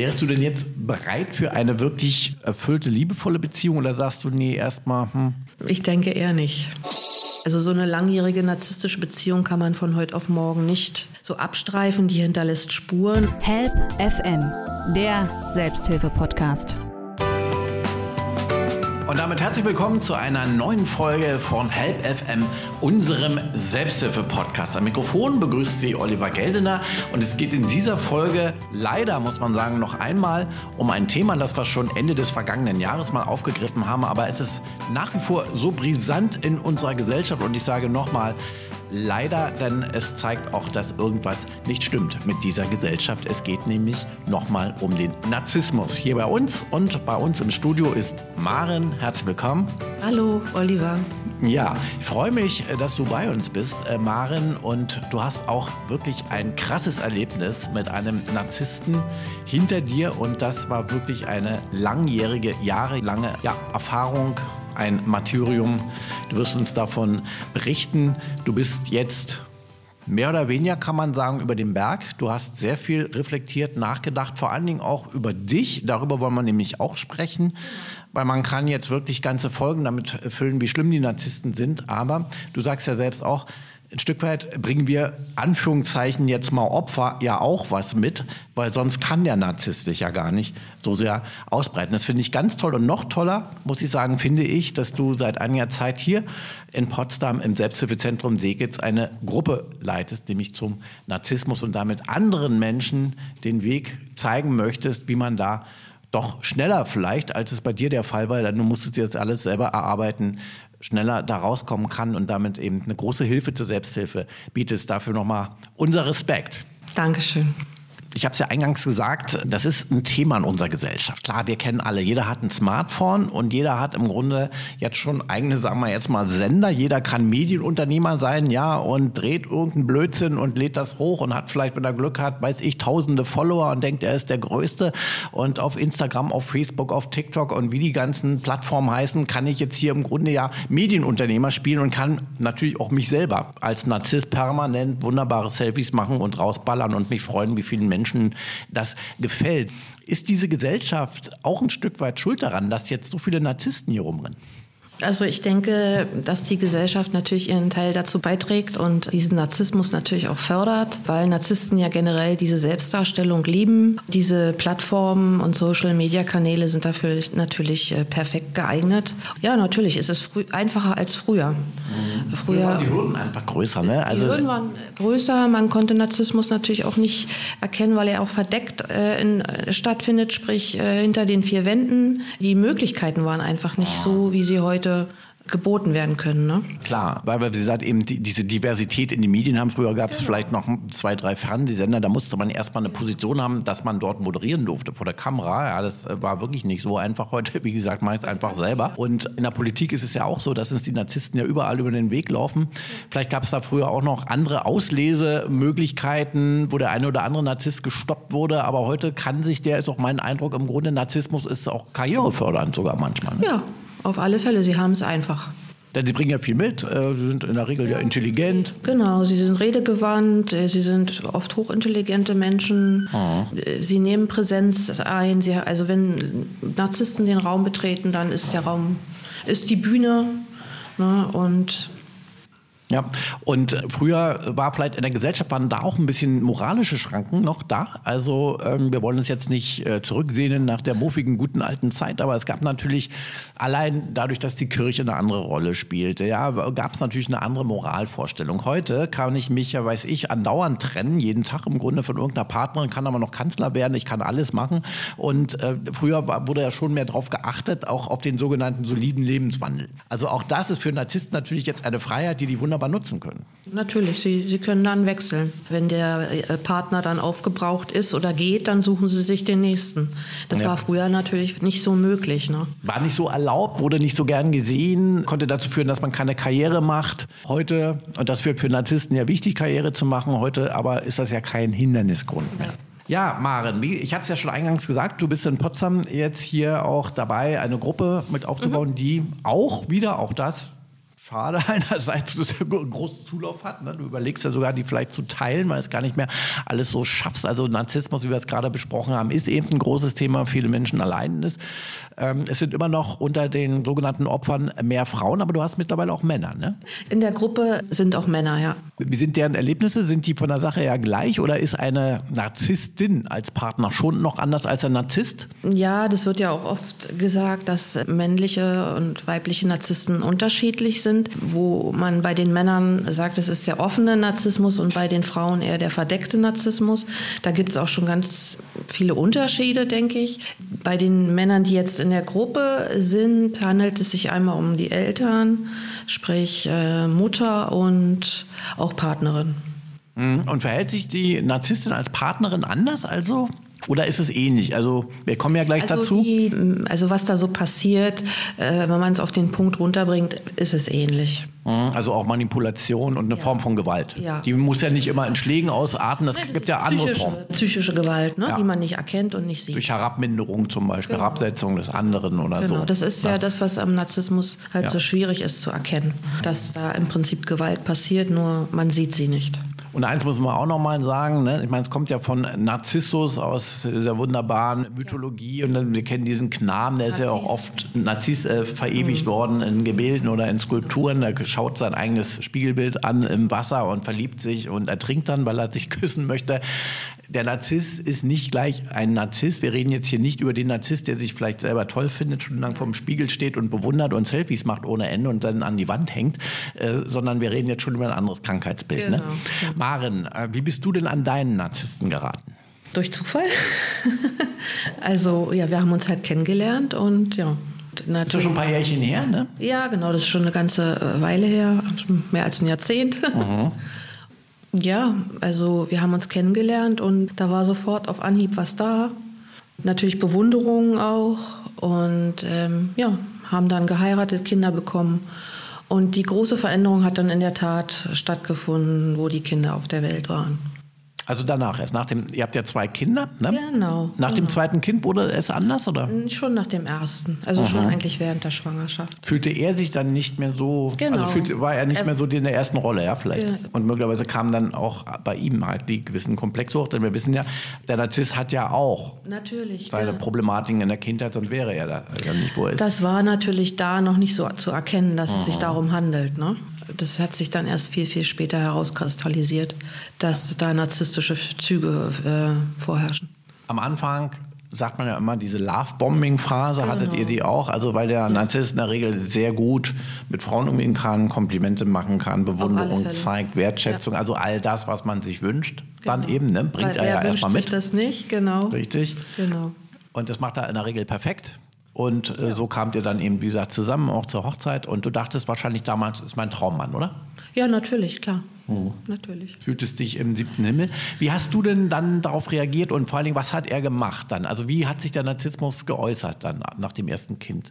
Wärst du denn jetzt bereit für eine wirklich erfüllte, liebevolle Beziehung oder sagst du, nee, erstmal, hm? Ich denke eher nicht. Also so eine langjährige narzisstische Beziehung kann man von heute auf morgen nicht so abstreifen, die hinterlässt Spuren. Help FM, der Selbsthilfe-Podcast. Und damit herzlich willkommen zu einer neuen Folge von Help FM, unserem Selbsthilfe-Podcast. Am Mikrofon begrüßt Sie Oliver Geldener. Und es geht in dieser Folge leider, muss man sagen, noch einmal um ein Thema, das wir schon Ende des vergangenen Jahres mal aufgegriffen haben, aber es ist nach wie vor so brisant in unserer Gesellschaft. Und ich sage nochmal, Leider, denn es zeigt auch, dass irgendwas nicht stimmt mit dieser Gesellschaft. Es geht nämlich nochmal um den Narzissmus. Hier bei uns und bei uns im Studio ist Maren. Herzlich willkommen. Hallo, Oliver. Ja, ich freue mich, dass du bei uns bist, äh, Maren. Und du hast auch wirklich ein krasses Erlebnis mit einem Narzissten hinter dir. Und das war wirklich eine langjährige, jahrelange ja, Erfahrung ein Martyrium. Du wirst uns davon berichten. Du bist jetzt mehr oder weniger, kann man sagen, über den Berg. Du hast sehr viel reflektiert, nachgedacht, vor allen Dingen auch über dich. Darüber wollen wir nämlich auch sprechen, weil man kann jetzt wirklich ganze Folgen damit füllen, wie schlimm die Narzissten sind. Aber du sagst ja selbst auch, ein Stück weit bringen wir Anführungszeichen jetzt mal Opfer ja auch was mit, weil sonst kann der Narzisst sich ja gar nicht so sehr ausbreiten. Das finde ich ganz toll und noch toller, muss ich sagen, finde ich, dass du seit einiger Zeit hier in Potsdam im Selbsthilfezentrum Segitz eine Gruppe leitest, nämlich zum Narzissmus und damit anderen Menschen den Weg zeigen möchtest, wie man da doch schneller vielleicht, als es bei dir der Fall war, denn du musstest dir das alles selber erarbeiten, schneller da rauskommen kann und damit eben eine große Hilfe zur Selbsthilfe bietet. Dafür nochmal unser Respekt. Dankeschön ich habe es ja eingangs gesagt, das ist ein Thema in unserer Gesellschaft. Klar, wir kennen alle, jeder hat ein Smartphone und jeder hat im Grunde jetzt schon eigene, sagen wir jetzt mal, Sender. Jeder kann Medienunternehmer sein, ja, und dreht irgendeinen Blödsinn und lädt das hoch und hat vielleicht, wenn er Glück hat, weiß ich, tausende Follower und denkt, er ist der Größte. Und auf Instagram, auf Facebook, auf TikTok und wie die ganzen Plattformen heißen, kann ich jetzt hier im Grunde ja Medienunternehmer spielen und kann natürlich auch mich selber als Narzisst permanent wunderbare Selfies machen und rausballern und mich freuen, wie vielen Menschen Menschen das gefällt. Ist diese Gesellschaft auch ein Stück weit schuld daran, dass jetzt so viele Narzissten hier rumrennen? Also ich denke, dass die Gesellschaft natürlich ihren Teil dazu beiträgt und diesen Narzissmus natürlich auch fördert, weil Narzissten ja generell diese Selbstdarstellung lieben. Diese Plattformen und Social-Media-Kanäle sind dafür natürlich äh, perfekt geeignet. Ja, natürlich ist es einfacher als früher. Mhm. Früher waren die Hürden einfach größer, ne? Also die Hürden waren größer. Man konnte Narzissmus natürlich auch nicht erkennen, weil er auch verdeckt äh, in, äh, stattfindet, sprich äh, hinter den vier Wänden. Die Möglichkeiten waren einfach nicht so, wie sie heute heute geboten werden können. Ne? Klar, weil wir, wie gesagt, eben die, diese Diversität in den Medien haben. Früher gab es genau. vielleicht noch zwei, drei Fernsehsender, da musste man erstmal eine Position haben, dass man dort moderieren durfte vor der Kamera. Ja, das äh, war wirklich nicht so einfach heute. Wie gesagt, meist einfach selber. Und in der Politik ist es ja auch so, dass uns die Narzissten ja überall über den Weg laufen. Vielleicht gab es da früher auch noch andere Auslesemöglichkeiten, wo der eine oder andere Narzisst gestoppt wurde. Aber heute kann sich der, ist auch mein Eindruck, im Grunde Narzissmus ist auch karrierefördernd sogar manchmal. Ne? Ja, auf alle Fälle, sie haben es einfach. Denn sie bringen ja viel mit. Äh, sie sind in der Regel ja intelligent. Genau, sie sind redegewandt, äh, sie sind oft hochintelligente Menschen. Oh. Sie nehmen Präsenz ein. Sie, also wenn Narzissten den Raum betreten, dann ist der Raum, ist die Bühne. Ne, und ja, und früher war vielleicht in der Gesellschaft waren da auch ein bisschen moralische Schranken noch da. Also ähm, wir wollen uns jetzt nicht äh, zurücksehnen nach der muffigen, guten alten Zeit, aber es gab natürlich allein dadurch, dass die Kirche eine andere Rolle spielte, ja, gab es natürlich eine andere Moralvorstellung. Heute kann ich mich ja, weiß ich, andauernd trennen, jeden Tag im Grunde von irgendeiner Partnerin, kann aber noch Kanzler werden, ich kann alles machen. Und äh, früher wurde ja schon mehr darauf geachtet, auch auf den sogenannten soliden Lebenswandel. Also auch das ist für Narzissten natürlich jetzt eine Freiheit, die die wunderbar wunderbar nutzen können. Natürlich, Sie, Sie können dann wechseln. Wenn der äh, Partner dann aufgebraucht ist oder geht, dann suchen Sie sich den nächsten. Das ja. war früher natürlich nicht so möglich. Ne? War nicht so erlaubt, wurde nicht so gern gesehen, konnte dazu führen, dass man keine Karriere macht. Heute, und das wird für Narzissten ja wichtig, Karriere zu machen, heute aber ist das ja kein Hindernisgrund mehr. Ja, Maren, ich hatte es ja schon eingangs gesagt, du bist in Potsdam jetzt hier auch dabei, eine Gruppe mit aufzubauen, mhm. die auch wieder, auch das schade einerseits, dass er einen großen Zulauf hat. Ne? Du überlegst ja sogar, die vielleicht zu teilen, weil es gar nicht mehr alles so schaffst. Also Narzissmus, wie wir es gerade besprochen haben, ist eben ein großes Thema. Viele Menschen allein ist. Ähm, es sind immer noch unter den sogenannten Opfern mehr Frauen, aber du hast mittlerweile auch Männer, ne? In der Gruppe sind auch Männer, ja. Wie sind deren Erlebnisse? Sind die von der Sache her gleich oder ist eine Narzisstin als Partner schon noch anders als ein Narzisst? Ja, das wird ja auch oft gesagt, dass männliche und weibliche Narzissten unterschiedlich sind, wo man bei den Männern sagt, es ist der offene Narzissmus und bei den Frauen eher der verdeckte Narzissmus. Da gibt es auch schon ganz viele Unterschiede, denke ich. Bei den Männern, die jetzt in der Gruppe sind, handelt es sich einmal um die Eltern, sprich äh, Mutter und auch Partnerin. Mhm. Und verhält sich die Narzisstin als Partnerin anders also? Oder ist es ähnlich? Also wir kommen ja gleich also dazu. Die, also was da so passiert, äh, wenn man es auf den Punkt runterbringt, ist es ähnlich. Mhm. Also auch Manipulation und eine ja. Form von Gewalt. Ja. Die muss ja nicht immer in Schlägen ausarten, das, Nein, das gibt ja andere Formen. Psychische Gewalt, ne? Ja. die man nicht erkennt und nicht sieht. Durch Herabminderung zum Beispiel, genau. Herabsetzung des anderen oder genau. so. Genau, das ist ja. das, was am Narzissmus halt so schwierig ist zu erkennen. Dass da im Prinzip Gewalt passiert, nur man sieht sie nicht. Und eins muss man auch noch mal sagen, ne? ich meine, es kommt ja von Narzissus aus dieser wunderbaren Mythologie und dann, wir kennen diesen Knaben, der Narziss. ist ja auch oft Narziss äh, verewigt mhm. worden in Gemälden oder in Skulpturen. Da schaut sein eigenes Spiegelbild an im Wasser und verliebt sich und ertrinkt dann, weil er sich küssen möchte der Narzisst ist nicht gleich ein Narzisst. Wir reden jetzt hier nicht über den Narzisst, der sich vielleicht selber toll findet, schon lang vorm Spiegel steht und bewundert und Selfies macht ohne Ende und dann an die Wand hängt, äh, sondern wir reden jetzt schon über ein anderes Krankheitsbild. Ne? Genau. Ne? Maren, äh, wie bist du denn an deinen Narzissten geraten? Durch Zufall. also ja, wir haben uns halt kennengelernt und ja, das ist schon ein paar Jährchen her, ne? Ja, genau, das ist schon eine ganze äh, Weile her, mehr als ein Jahrzehnt. Mhm. Ja, also wir haben uns kennengelernt und da war sofort auf Anhieb was da. Natürlich Bewunderung auch und ähm, ja, haben dann geheiratet, Kinder bekommen. Und die große Veränderung hat dann in der Tat stattgefunden, wo die Kinder auf der Welt waren. Also danach erst. Nach dem, ihr habt ja zwei Kinder, ne? Genau. Nach genau. dem zweiten Kind wurde es anders, oder? Schon nach dem ersten. Also Aha. schon eigentlich während der Schwangerschaft. Fühlte er sich dann nicht mehr so, genau. also fühlte, war er nicht er, mehr so in der ersten Rolle, ja, vielleicht. Ja. Und möglicherweise kamen dann auch bei ihm halt die gewissen Komplexsucht. Denn wir wissen ja, der Narzisst hat ja auch natürlich, seine ja. Problematiken in der Kindheit, sonst wäre er da ja nicht, wo er ist. Das war natürlich da noch nicht so zu erkennen, dass Aha. es sich darum handelt, ne? Das hat sich dann erst viel, viel später herauskristallisiert, dass da narzisstische Züge äh, vorherrschen. Am Anfang sagt man ja immer, diese Love-Bombing-Phase, genau. hattet ihr die auch? Also weil der Narzisst in der Regel sehr gut mit Frauen umgehen kann, Komplimente machen kann, Bewunderung zeigt, Wertschätzung, ja. also all das, was man sich wünscht, genau. dann eben, ne, bringt weil er ja erstmal mit. das nicht, genau. Richtig. Genau. Und das macht er in der Regel perfekt. Und äh, ja. so kamt ihr dann eben, wie gesagt, zusammen, auch zur Hochzeit. Und du dachtest wahrscheinlich damals, ist mein Traummann, oder? Ja, natürlich, klar. Mhm. Natürlich. Fühltest dich im siebten Himmel. Wie hast du denn dann darauf reagiert und vor allen Dingen, was hat er gemacht dann? Also wie hat sich der Narzissmus geäußert dann nach dem ersten Kind?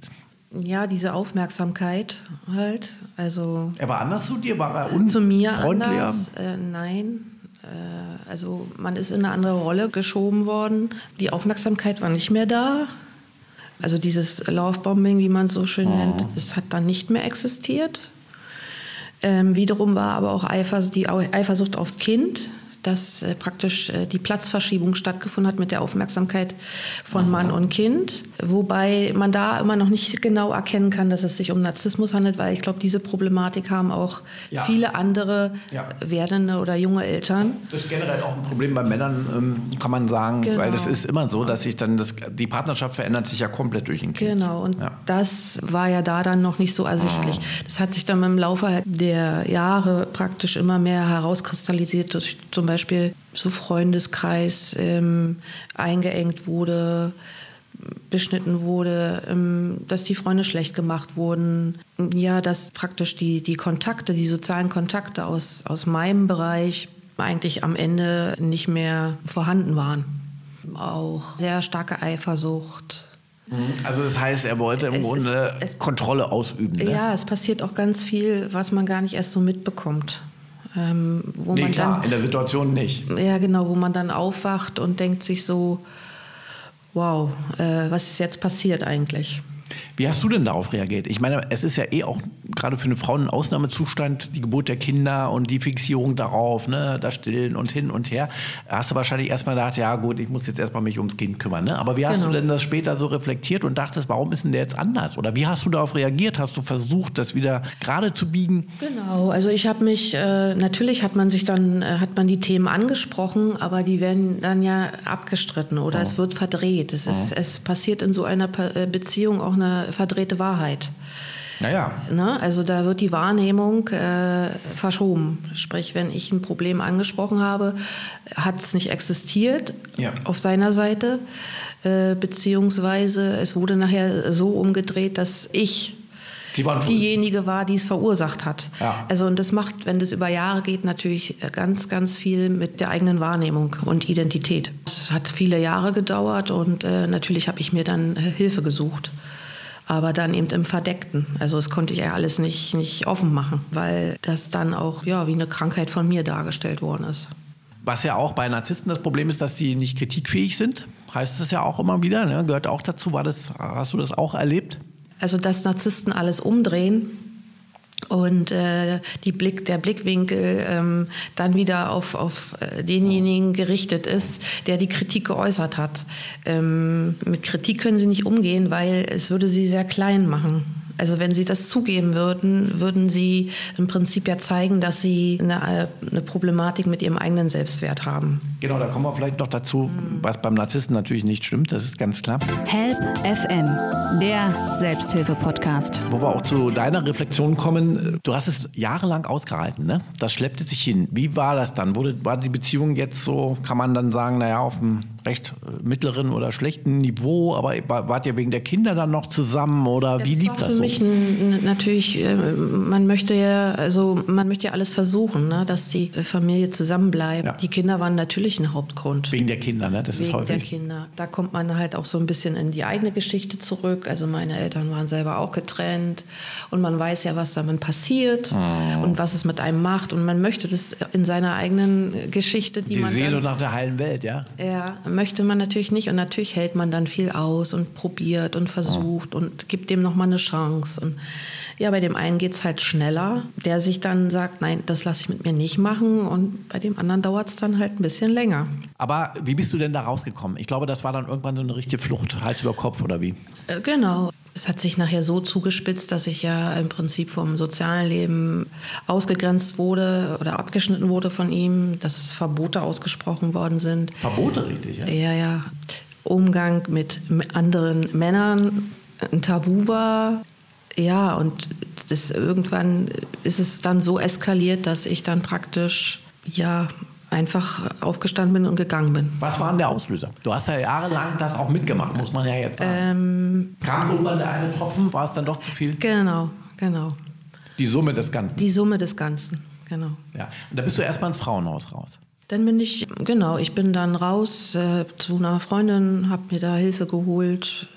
Ja, diese Aufmerksamkeit halt. Also er war anders zu dir? War er unfreundlicher? Zu mir anders? Äh, nein. Äh, also man ist in eine andere Rolle geschoben worden. Die Aufmerksamkeit war nicht mehr da. Also dieses Lovebombing, wie man es so schön oh. nennt, das hat dann nicht mehr existiert. Ähm, wiederum war aber auch Eifers die Eifersucht aufs Kind dass äh, praktisch äh, die Platzverschiebung stattgefunden hat mit der Aufmerksamkeit von Mann und Kind. Wobei man da immer noch nicht genau erkennen kann, dass es sich um Narzissmus handelt, weil ich glaube, diese Problematik haben auch ja. viele andere ja. werdende oder junge Eltern. Das ist generell auch ein Problem bei Männern, ähm, kann man sagen, genau. weil das ist immer so, dass sich dann das, die Partnerschaft verändert sich ja komplett durch ein Kind. Genau, und ja. das war ja da dann noch nicht so ersichtlich. Ah. Das hat sich dann im Laufe der Jahre praktisch immer mehr herauskristallisiert durch zum Beispiel so Freundeskreis ähm, eingeengt wurde, beschnitten wurde, ähm, dass die Freunde schlecht gemacht wurden. Ja, dass praktisch die, die Kontakte, die sozialen Kontakte aus, aus meinem Bereich eigentlich am Ende nicht mehr vorhanden waren. Auch sehr starke Eifersucht. Mhm. Also das heißt, er wollte im es Grunde ist, es, Kontrolle ausüben. Ne? Ja, es passiert auch ganz viel, was man gar nicht erst so mitbekommt. Ähm, wo nee, man klar, dann, in der Situation nicht. Ja, genau, wo man dann aufwacht und denkt sich so, wow, äh, was ist jetzt passiert eigentlich? Wie hast du denn darauf reagiert? Ich meine, es ist ja eh auch gerade für eine Frau ein Ausnahmezustand, die Geburt der Kinder und die Fixierung darauf, ne, das Stillen und hin und her. Hast du wahrscheinlich erstmal gedacht, ja gut, ich muss jetzt erstmal mich ums Kind kümmern. Ne? Aber wie hast genau. du denn das später so reflektiert und dachtest, warum ist denn der jetzt anders? Oder wie hast du darauf reagiert? Hast du versucht, das wieder gerade zu biegen? Genau, also ich habe mich, äh, natürlich hat man sich dann, äh, hat man die Themen angesprochen, aber die werden dann ja abgestritten oder oh. es wird verdreht. Es, ist, oh. es passiert in so einer äh, Beziehung auch eine verdrehte Wahrheit. Naja. Ne? Also da wird die Wahrnehmung äh, verschoben. Sprich, wenn ich ein Problem angesprochen habe, hat es nicht existiert ja. auf seiner Seite, äh, beziehungsweise es wurde nachher so umgedreht, dass ich diejenige war, die es verursacht hat. Ja. Also und das macht, wenn das über Jahre geht, natürlich ganz, ganz viel mit der eigenen Wahrnehmung und Identität. Es hat viele Jahre gedauert und äh, natürlich habe ich mir dann äh, Hilfe gesucht aber dann eben im Verdeckten. Also das konnte ich ja alles nicht, nicht offen machen, weil das dann auch ja, wie eine Krankheit von mir dargestellt worden ist. Was ja auch bei Narzissten das Problem ist, dass sie nicht kritikfähig sind. Heißt es ja auch immer wieder, ne? gehört auch dazu. War das, hast du das auch erlebt? Also, dass Narzissten alles umdrehen, und äh, die Blick, der Blickwinkel ähm, dann wieder auf, auf äh, denjenigen gerichtet ist, der die Kritik geäußert hat. Ähm, mit Kritik können sie nicht umgehen, weil es würde sie sehr klein machen. Also wenn Sie das zugeben würden, würden Sie im Prinzip ja zeigen, dass Sie eine, eine Problematik mit Ihrem eigenen Selbstwert haben. Genau, da kommen wir vielleicht noch dazu, was beim Narzissten natürlich nicht stimmt, das ist ganz klar. Help FM, der Selbsthilfe-Podcast. Wo wir auch zu deiner Reflexion kommen, du hast es jahrelang ausgehalten, ne? Das schleppte sich hin. Wie war das dann? Wurde, war die Beziehung jetzt so, kann man dann sagen, naja, auf einem recht äh, mittleren oder schlechten Niveau, aber wart ihr wegen der Kinder dann noch zusammen oder ja, wie lief das so? mich ein, natürlich, äh, man möchte ja, also man möchte ja alles versuchen, ne, dass die Familie zusammenbleibt. Ja. Die Kinder waren natürlich ein Hauptgrund. Wegen der Kinder, ne? Das wegen ist häufig. der Kinder. Da kommt man halt auch so ein bisschen in die eigene Geschichte zurück. Also meine Eltern waren selber auch getrennt und man weiß ja, was damit passiert oh. und was es mit einem macht und man möchte das in seiner eigenen Geschichte, die, die man Seele nach der heilen Welt, ja? Ja, möchte man natürlich nicht und natürlich hält man dann viel aus und probiert und versucht und gibt dem noch mal eine Chance. Chance. Und ja, bei dem einen geht es halt schneller, der sich dann sagt, nein, das lasse ich mit mir nicht machen. Und bei dem anderen dauert es dann halt ein bisschen länger. Aber wie bist du denn da rausgekommen? Ich glaube, das war dann irgendwann so eine richtige Flucht, Hals über Kopf oder wie? Äh, genau. Es hat sich nachher so zugespitzt, dass ich ja im Prinzip vom sozialen Leben ausgegrenzt wurde oder abgeschnitten wurde von ihm, dass Verbote ausgesprochen worden sind. Verbote, richtig, ja? Ja, ja. Umgang mit anderen Männern ein Tabu war. Ja, und das, irgendwann ist es dann so eskaliert, dass ich dann praktisch, ja, einfach aufgestanden bin und gegangen bin. Was war denn der Auslöser? Du hast ja jahrelang das auch mitgemacht, muss man ja jetzt sagen. Ähm, Kam irgendwann der eine Tropfen? War es dann doch zu viel? Genau, genau. Die Summe des Ganzen? Die Summe des Ganzen, genau. Ja, und da bist du erstmal ins Frauenhaus raus. Dann bin ich, genau, ich bin dann raus äh, zu einer Freundin, habe mir da Hilfe geholt,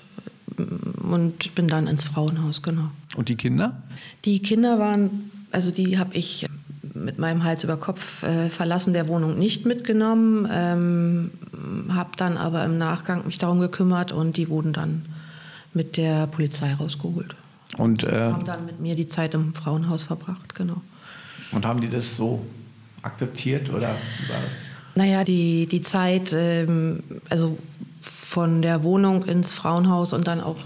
und bin dann ins Frauenhaus, genau. Und die Kinder? Die Kinder waren, also die habe ich mit meinem Hals über Kopf äh, verlassen der Wohnung nicht mitgenommen, ähm, habe dann aber im Nachgang mich darum gekümmert und die wurden dann mit der Polizei rausgeholt. Und äh, haben dann mit mir die Zeit im Frauenhaus verbracht, genau. Und haben die das so akzeptiert oder war das? Naja, die, die Zeit, ähm, also von der Wohnung ins Frauenhaus und dann auch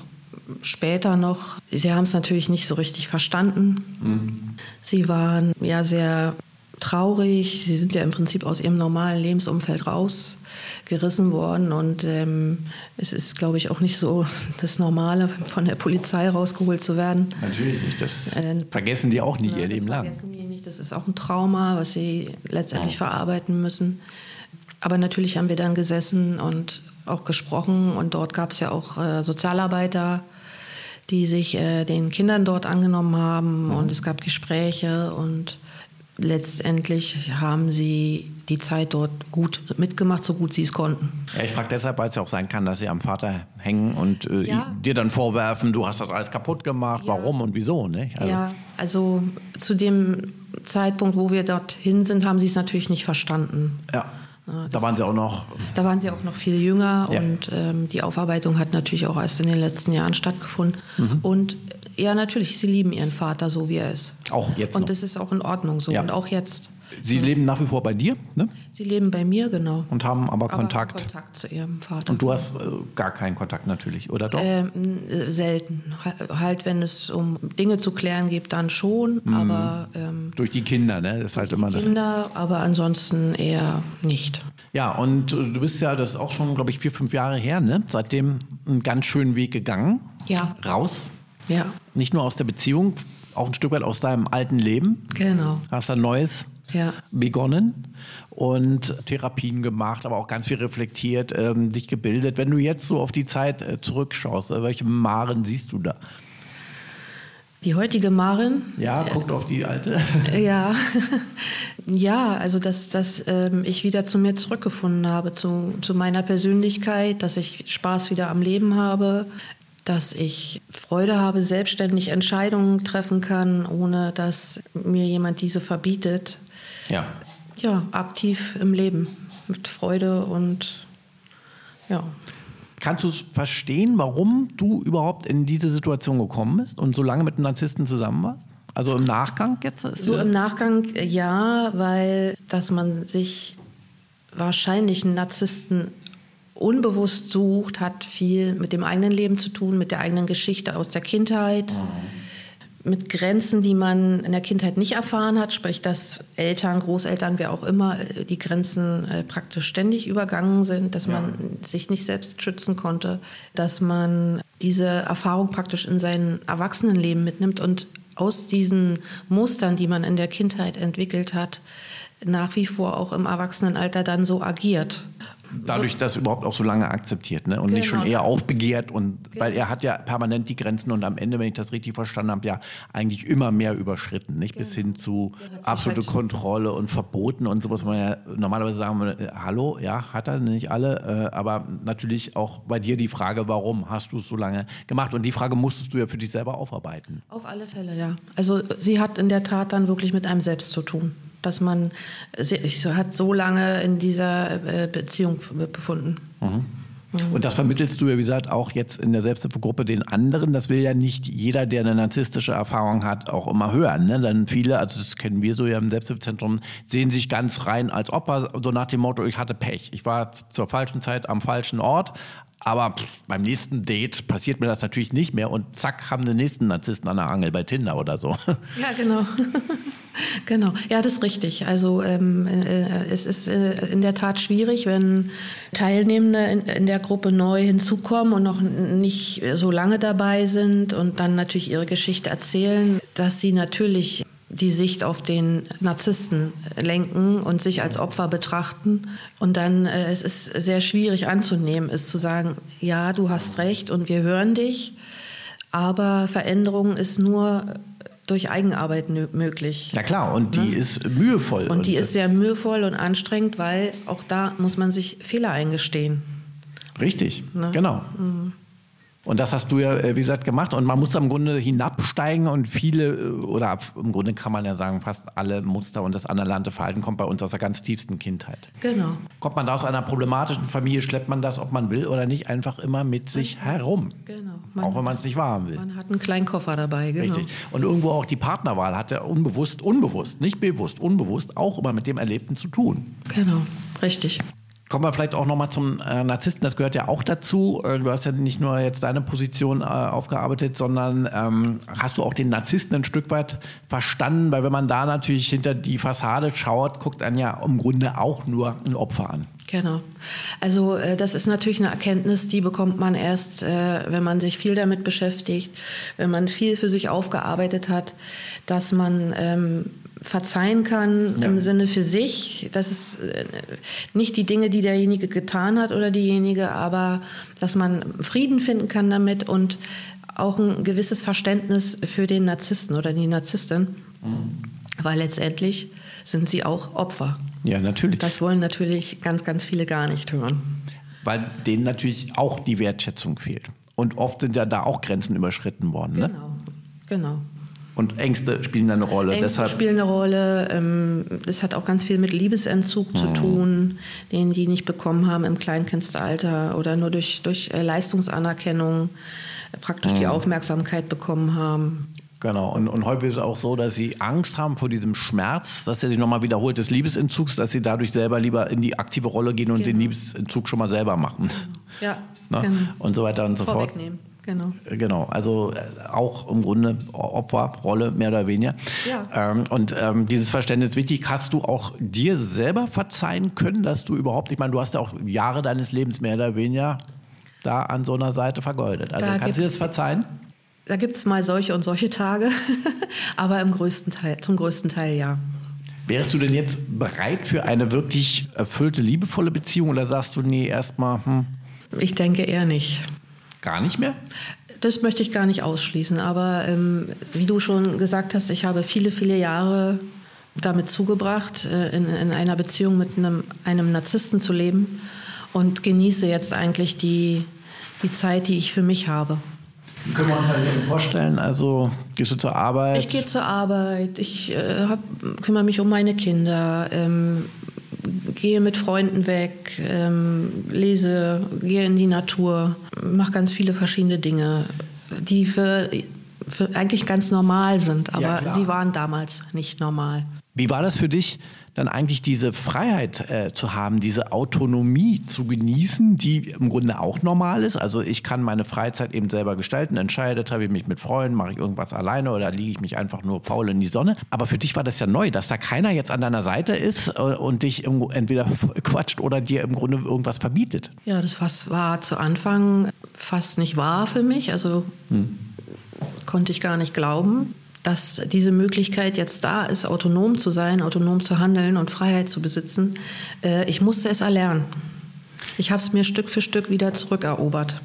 später noch. Sie haben es natürlich nicht so richtig verstanden. Mhm. Sie waren ja sehr traurig. Sie sind ja im Prinzip aus ihrem normalen Lebensumfeld rausgerissen worden. Und ähm, es ist, glaube ich, auch nicht so das Normale, von der Polizei rausgeholt zu werden. Natürlich nicht. Das äh, vergessen die auch nie na, ihr Leben lang. Das vergessen die nicht. Das ist auch ein Trauma, was sie letztendlich ja. verarbeiten müssen. Aber natürlich haben wir dann gesessen und auch gesprochen und dort gab es ja auch äh, Sozialarbeiter, die sich äh, den Kindern dort angenommen haben und es gab Gespräche und letztendlich haben sie die Zeit dort gut mitgemacht, so gut sie es konnten. Ja, ich frage deshalb, weil es ja auch sein kann, dass sie am Vater hängen und äh, ja. dir dann vorwerfen, du hast das alles kaputt gemacht, ja. warum und wieso. Ne? Also. Ja, also zu dem Zeitpunkt, wo wir dorthin sind, haben sie es natürlich nicht verstanden. Ja. Ja, da waren Sie auch noch. Da waren Sie auch noch viel jünger Ja. und ähm, die Aufarbeitung hat natürlich auch erst in den letzten Jahren stattgefunden. Mhm. Und ja, natürlich, Sie lieben Ihren Vater so, wie er ist. Auch jetzt Und noch. das ist auch in Ordnung so. Ja. Und auch jetzt. Sie leben nach wie vor bei dir ne? Sie leben bei mir, genau. und haben aber Aber Kontakt. Kontakt zu Ihrem Vater. Und du hast äh, gar keinen Kontakt natürlich, oder doch? Ähm, äh, selten. Ha- Halt, wenn es um Dinge zu klären geht, dann schon. Mhm. Aber ähm, Durch die Kinder, ne? Das ist halt immer das. Kinder, aber ansonsten eher nicht. Ja, und äh, du bist ja, das ist auch schon, glaube ich, vier, fünf Jahre her, ne? Seitdem einen ganz schönen Weg gegangen. Ja. Raus. Ja, Nicht nur aus der Beziehung, auch ein Stück weit aus deinem alten Leben. genau. Hast ein neues Ja. begonnen und Therapien gemacht, aber auch ganz viel reflektiert, ähm, dich gebildet. Wenn du jetzt so auf die Zeit äh, zurückschaust, äh, welche Maren siehst du da? Die heutige Marin, Ja, guck auf die alte. Ja, ja, also dass, dass ähm, ich wieder zu mir zurückgefunden habe, zu, zu meiner Persönlichkeit, dass ich Spaß wieder am Leben habe, dass ich Freude habe, selbstständig Entscheidungen treffen kann, ohne dass mir jemand diese verbietet. Ja. Ja, aktiv im Leben, mit Freude und ja. Kannst du verstehen, warum du überhaupt in diese Situation gekommen bist und so lange mit einem Narzissten zusammen warst? Also im Nachgang jetzt? So im Nachgang ja, weil dass man sich wahrscheinlich einen Narzissten unbewusst sucht, hat viel mit dem eigenen Leben zu tun, mit der eigenen Geschichte aus der Kindheit, mit Grenzen, die man in der Kindheit nicht erfahren hat, sprich, dass Eltern, Großeltern, wer auch immer, äh, die Grenzen äh, praktisch ständig übergangen sind, dass man sich nicht selbst schützen konnte, dass man diese Erfahrung praktisch in sein Erwachsenenleben mitnimmt und aus diesen Mustern, die man in der Kindheit entwickelt hat, nach wie vor auch im Erwachsenenalter dann so agiert. Dadurch das überhaupt auch so lange akzeptiert ne? und nicht Genau. schon eher aufbegehrt. Und, Weil er hat ja permanent die Grenzen und am Ende, wenn ich das richtig verstanden habe, ja eigentlich immer mehr überschritten. Nicht? Bis hin zu sich absolute halt- Kontrolle und Verboten und sowas. Man ja normalerweise sagen würde, äh, hallo, ja, hat er nicht alle. Äh, aber natürlich auch bei dir die Frage, warum hast du es so lange gemacht? Und die Frage musstest du ja für dich selber aufarbeiten. Auf alle Fälle, ja. Also sie hat in der Tat dann wirklich mit einem selbst zu tun. Dass man sich hat so lange in dieser äh, Beziehung befunden. Und das vermittelst du ja, wie gesagt, auch jetzt in der Selbsthilfegruppe den anderen. Das will ja nicht jeder, der eine narzisstische Erfahrung hat, auch immer hören. Ne? Dann viele, also das kennen wir so ja im Selbsthilfezentrum, sehen sich ganz rein als Opfer, so nach dem Motto, ich hatte Pech. Ich war zur falschen Zeit am falschen Ort. Aber beim nächsten Date passiert mir das natürlich nicht mehr und zack, haben den nächsten Narzissten an der Angel bei Tinder oder so. Ja, genau. genau. Ja, das ist richtig. Also ähm, äh, es ist äh, in der Tat schwierig, wenn Teilnehmende in, in der Gruppe neu hinzukommen und noch nicht so lange dabei sind und dann natürlich ihre Geschichte erzählen, dass sie natürlich die Sicht auf den Narzissten lenken und sich als Opfer betrachten. Und dann äh, es ist sehr schwierig anzunehmen, ist zu sagen, ja, du hast recht und wir hören dich, aber Veränderung ist nur durch Eigenarbeit möglich. Na klar, und die ist mühevoll. Und die das- ist sehr mühevoll und anstrengend, weil auch da muss man sich Fehler eingestehen. Richtig, Ne? genau. Und das hast du ja, äh, wie gesagt, gemacht. Und man muss im Grunde hinabsteigen und viele, äh, oder im Grunde kann man ja sagen, fast alle Muster und das anerlernte Verhalten kommt bei uns aus der ganz tiefsten Kindheit. Genau. Kommt man da aus einer problematischen Familie, schleppt man das, ob man will oder nicht, einfach immer mit sich herum. Genau. Auch wenn man es nicht wahrhaben will. Man hat einen kleinen Koffer dabei, genau. Richtig. Und irgendwo auch die Partnerwahl hat ja unbewusst, unbewusst, nicht bewusst, unbewusst auch immer mit dem Erlebten zu tun. Genau, richtig. Kommen wir vielleicht auch nochmal zum äh, Narzissten, das gehört ja auch dazu. Äh, du hast ja nicht nur jetzt deine Position äh, aufgearbeitet, sondern ähm, hast du auch den Narzissten ein Stück weit verstanden, weil wenn man da natürlich hinter die Fassade schaut, guckt einen ja im Grunde auch nur ein Opfer an. Genau. Also äh, das ist natürlich eine Erkenntnis, die bekommt man erst, äh, wenn man sich viel damit beschäftigt, wenn man viel für sich aufgearbeitet hat, dass man ähm, verzeihen kann Ja. im Sinne für sich. Das ist äh, nicht die Dinge, die derjenige getan hat oder diejenige, aber dass man Frieden finden kann damit und auch ein gewisses Verständnis für den Narzissten oder die Narzisstin, weil letztendlich sind sie auch Opfer. Ja, natürlich. Das wollen natürlich ganz, ganz viele gar nicht hören. weil denen natürlich auch die Wertschätzung fehlt. Und oft sind ja da auch Grenzen überschritten worden. Ne? Genau, genau. Und Ängste spielen eine Rolle. Ängste Deshalb spielen eine Rolle. Ähm, Das hat auch ganz viel mit Liebesentzug Mhm. zu tun, den die nicht bekommen haben im Kleinkindalter oder nur durch, durch äh, Leistungsanerkennung äh, praktisch Mhm. die Aufmerksamkeit bekommen haben. Genau, und, und häufig ist es auch so, dass sie Angst haben vor diesem Schmerz, dass der sich nochmal wiederholt des Liebesentzugs, dass sie dadurch selber lieber in die aktive Rolle gehen und den Genau. Liebesentzug schon mal selber machen. Ja, Ne? genau. Und so weiter und so fort. Genau. Genau, also äh, auch im Grunde Opferrolle, mehr oder weniger. Ja. Ähm, und ähm, dieses Verständnis ist wichtig. Hast du auch dir selber verzeihen können, dass du überhaupt, ich meine, du hast ja auch Jahre deines Lebens mehr oder weniger da an so einer Seite vergeudet. Also Da kannst du gibt's- das verzeihen? Da gibt es mal solche und solche Tage, aber im größten Teil, zum größten Teil ja. Wärst du denn jetzt bereit für eine wirklich erfüllte, liebevolle Beziehung oder sagst du, nee, erstmal hm, Ich denke eher nicht. Gar nicht mehr? Das möchte ich gar nicht ausschließen. Aber ähm, wie du schon gesagt hast, ich habe viele, viele Jahre damit zugebracht, äh, in, in einer Beziehung mit einem, einem Narzissten zu leben und genieße jetzt eigentlich die, die Zeit, die ich für mich habe. Wie können wir uns das vorstellen? Also gehst du zur Arbeit? Ich gehe zur Arbeit, ich äh, hab, kümmere mich um meine Kinder, ähm, gehe mit Freunden weg, ähm, lese, gehe in die Natur, mache ganz viele verschiedene Dinge, die für, für eigentlich ganz normal sind, aber klar. sie waren damals nicht normal. Wie war das für dich, dann eigentlich diese Freiheit äh, zu haben, diese Autonomie zu genießen, die im Grunde auch normal ist? Also ich kann meine Freizeit eben selber gestalten, entscheide, treffe ich mich mit Freunden, mache ich irgendwas alleine oder liege ich mich einfach nur faul in die Sonne. Aber für dich war das ja neu, dass da keiner jetzt an deiner Seite ist äh, und dich entweder quatscht oder dir im Grunde irgendwas verbietet. Ja, das war zu Anfang fast nicht wahr für mich, also konnte ich gar nicht glauben, dass diese Möglichkeit jetzt da ist, autonom zu sein, autonom zu handeln und Freiheit zu besitzen. Äh, ich musste es erlernen. Ich habe es mir Stück für Stück wieder zurückerobert.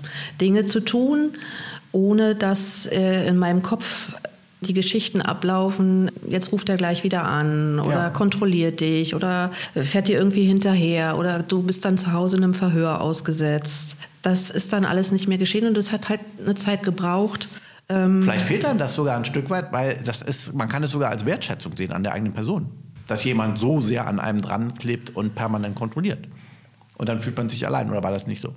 Dinge zu tun, ohne dass äh, in meinem Kopf die Geschichten ablaufen, jetzt ruft er gleich wieder an oder Ja. kontrolliert dich oder fährt dir irgendwie hinterher oder du bist dann zu Hause in einem Verhör ausgesetzt. Das ist dann alles nicht mehr geschehen und es hat halt eine Zeit gebraucht. Ähm, Vielleicht fehlt einem das sogar ein Stück weit, weil das ist, man kann es sogar als Wertschätzung sehen an der eigenen Person. Dass jemand so sehr an einem dran klebt und permanent kontrolliert. Und dann fühlt man sich allein, oder war das nicht so?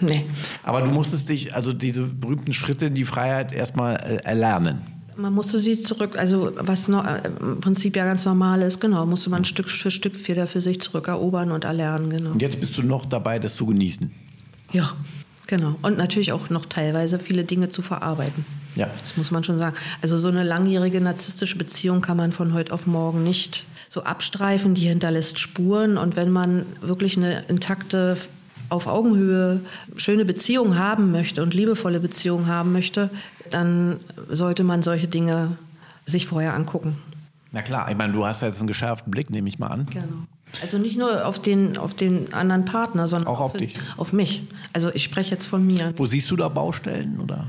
nee. Aber du musstest dich, also diese berühmten Schritte in die Freiheit erstmal äh, erlernen. Man musste sie zurück, also was no, äh, im Prinzip ja ganz normal ist, genau, musste man Stück für Stück wieder für sich zurückerobern und erlernen, genau. Und jetzt bist du noch dabei, das zu genießen. Ja, genau. Und natürlich auch noch teilweise viele Dinge zu verarbeiten. Ja. Das muss man schon sagen. Also so eine langjährige narzisstische Beziehung kann man von heute auf morgen nicht so abstreifen. Die hinterlässt Spuren. Und wenn man wirklich eine intakte, auf Augenhöhe schöne Beziehung haben möchte und liebevolle Beziehung haben möchte, dann sollte man solche Dinge sich vorher angucken. Na klar, ich meine, du hast ja jetzt einen geschärften Blick, nehme ich mal an. Genau. Also nicht nur auf den, auf den anderen Partner, sondern Auch auf dich. auf mich. Also ich spreche jetzt von mir. Wo siehst du da Baustellen oder?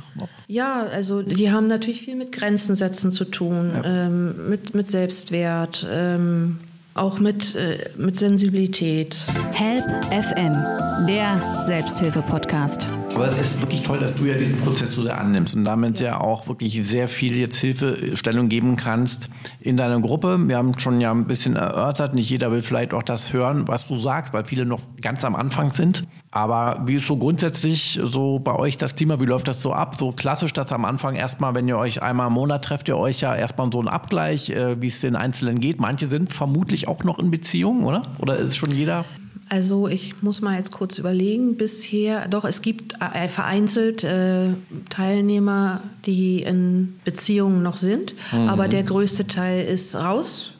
Ja, also die haben natürlich viel mit Grenzen setzen zu tun, ähm, mit, mit Selbstwert, ähm, auch mit, äh, mit Sensibilität. Help FM, der Selbsthilfe-Podcast. Aber es ist wirklich toll, dass du ja diesen Prozess so sehr annimmst und damit ja auch wirklich sehr viel jetzt Hilfestellung geben kannst in deiner Gruppe. Wir haben schon ja ein bisschen erörtert, nicht jeder will vielleicht auch das hören, was du sagst, weil viele noch ganz am Anfang sind. Aber wie ist so grundsätzlich so bei euch das Klima? Wie läuft das so ab? So klassisch, dass am Anfang erstmal, wenn ihr euch einmal im Monat trefft, ihr euch ja erstmal so einen Abgleich, äh, wie es den Einzelnen geht. Manche sind vermutlich auch noch in Beziehung, oder? Oder ist schon jeder? Also ich muss mal jetzt kurz überlegen. Bisher, doch, es gibt äh, vereinzelt äh, Teilnehmer, die in Beziehungen noch sind, aber der größte Teil ist raus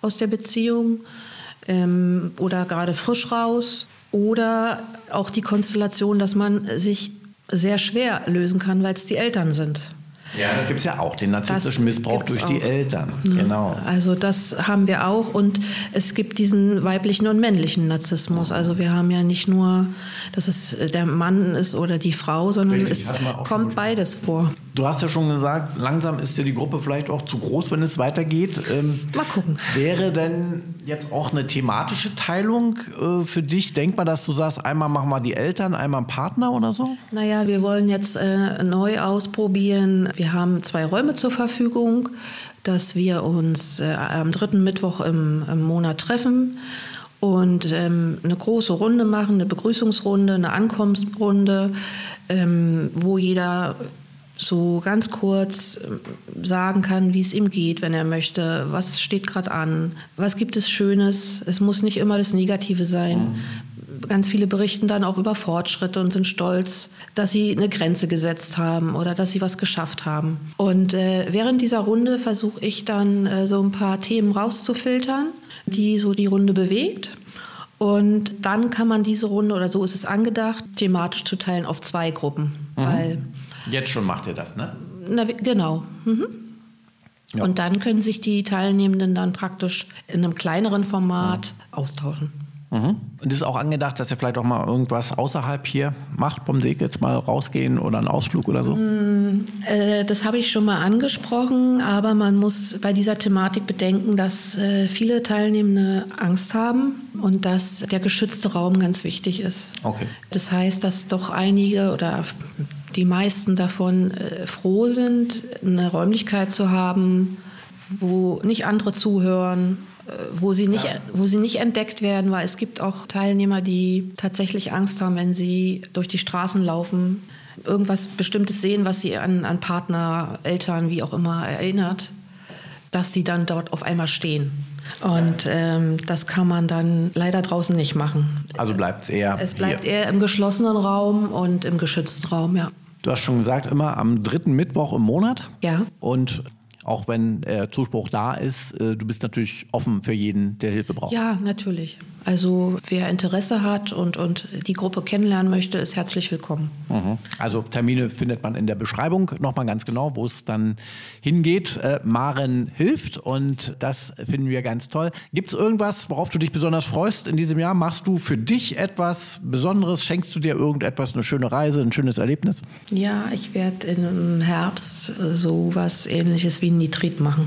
aus der Beziehung ähm, oder gerade frisch raus. Oder auch die Konstellation, dass man sich sehr schwer lösen kann, weil es die Eltern sind. Ja, das gibt es ja auch, den narzisstischen Das Missbrauch durch die auch. Eltern. Genau. Also das haben wir auch und es gibt diesen weiblichen und männlichen Narzissmus. Also wir haben ja nicht nur, dass es der Mann ist oder die Frau, sondern Richtig, es kommt beides vor. Du hast ja schon gesagt, langsam ist ja die Gruppe vielleicht auch zu groß, wenn es weitergeht. Ähm, Mal gucken. Wäre denn jetzt auch eine thematische Teilung äh, für dich denkbar, dass du sagst, einmal machen wir die Eltern, einmal einen Partner oder so? Naja, wir wollen jetzt äh, neu ausprobieren. Wir haben zwei Räume zur Verfügung, dass wir uns äh, am dritten Mittwoch im, im Monat treffen und ähm, eine große Runde machen, eine Begrüßungsrunde, eine Ankommensrunde, ähm, wo jeder so ganz kurz ähm, sagen kann, wie es ihm geht, wenn er möchte, was steht gerade an, was gibt es Schönes. Es muss nicht immer das Negative sein. Mhm. Ganz viele berichten dann auch über Fortschritte und sind stolz, dass sie eine Grenze gesetzt haben oder dass sie was geschafft haben. Und äh, während dieser Runde versuche ich dann äh, so ein paar Themen rauszufiltern, die so die Runde bewegt. Und dann kann man diese Runde, oder so ist es angedacht, thematisch zu teilen auf zwei Gruppen. Mhm. Weil Jetzt schon macht ihr das, ne? Na, genau. Mhm. Ja. Und dann können sich die Teilnehmenden dann praktisch in einem kleineren Format mhm. austauschen. Mhm. Und ist auch angedacht, dass ihr vielleicht auch mal irgendwas außerhalb hier macht vom Weg, jetzt mal rausgehen oder einen Ausflug oder so? Mm, äh, das habe ich schon mal angesprochen, aber man muss bei dieser Thematik bedenken, dass äh, viele Teilnehmende Angst haben und dass der geschützte Raum ganz wichtig ist. Okay. Das heißt, dass doch einige oder die meisten davon äh, froh sind, eine Räumlichkeit zu haben, wo nicht andere zuhören, äh, wo sie, nicht, ja. wo sie nicht entdeckt werden, weil es gibt auch Teilnehmer, die tatsächlich Angst haben, wenn sie durch die Straßen laufen, irgendwas Bestimmtes sehen, was sie an, an Partner, Eltern, wie auch immer erinnert, dass die dann dort auf einmal stehen. Und ähm, das kann man dann leider draußen nicht machen. Also bleibt es eher. Es bleibt hier. eher im geschlossenen Raum und im geschützten Raum, ja. Du hast schon gesagt, immer am dritten Mittwoch im Monat. Ja. Und auch wenn äh, Zuspruch da ist, äh, du bist natürlich offen für jeden, der Hilfe braucht. Ja, natürlich. Also wer Interesse hat und, und die Gruppe kennenlernen möchte, ist herzlich willkommen. Mhm. Also Termine findet man in der Beschreibung nochmal ganz genau, wo es dann hingeht. Äh, Maren hilft und das finden wir ganz toll. Gibt es irgendwas, worauf du dich besonders freust in diesem Jahr? Machst du für dich etwas Besonderes? Schenkst du dir irgendetwas, eine schöne Reise, ein schönes Erlebnis? Ja, ich werde im Herbst so was ähnliches wie ein Nitrit machen.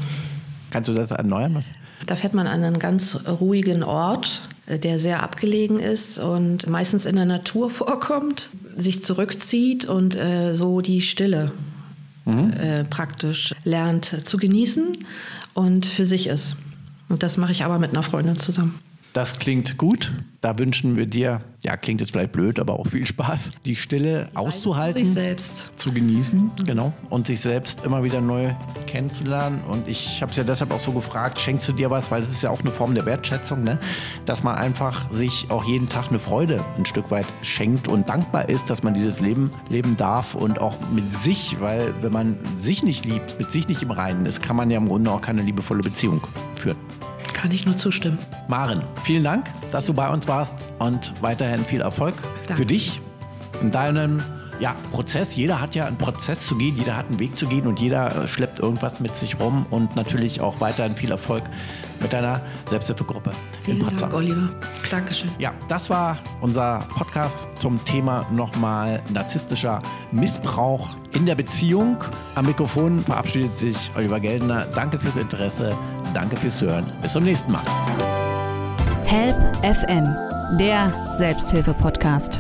Kannst du das erneuern? Was? Da fährt man an einen ganz ruhigen Ort, äh, der sehr abgelegen ist und meistens in der Natur vorkommt, sich zurückzieht und äh, so die Stille mhm. äh, praktisch lernt zu genießen und für sich ist. Und das mache ich aber mit einer Freundin zusammen. Das klingt gut. Da wünschen wir dir, ja, klingt jetzt vielleicht blöd, aber auch viel Spaß, die Stille auszuhalten, sich selbst. zu genießen, mhm. genau, und sich selbst immer wieder neu kennenzulernen. Und ich habe es ja deshalb auch so gefragt, schenkst du dir was, weil es ist ja auch eine Form der Wertschätzung, ne? dass man einfach sich auch jeden Tag eine Freude ein Stück weit schenkt und dankbar ist, dass man dieses Leben leben darf und auch mit sich, weil wenn man sich nicht liebt, mit sich nicht im Reinen ist, kann man ja im Grunde auch keine liebevolle Beziehung führen. Kann ich nur zustimmen. Maren, vielen Dank, dass du bei uns warst und weiterhin viel Erfolg Danke. für dich in deinem ja, Prozess. Jeder hat ja einen Prozess zu gehen, jeder hat einen Weg zu gehen und jeder äh, schleppt irgendwas mit sich rum und natürlich auch weiterhin viel Erfolg mit deiner Selbsthilfegruppe Vielen in Potsdam. Dank, Oliver. Dankeschön. Ja, das war unser Podcast zum Thema nochmal narzisstischer Missbrauch in der Beziehung. Am Mikrofon verabschiedet sich Oliver Geldner. Danke fürs Interesse, danke fürs Hören. Bis zum nächsten Mal. Help FM, der Selbsthilfe-Podcast.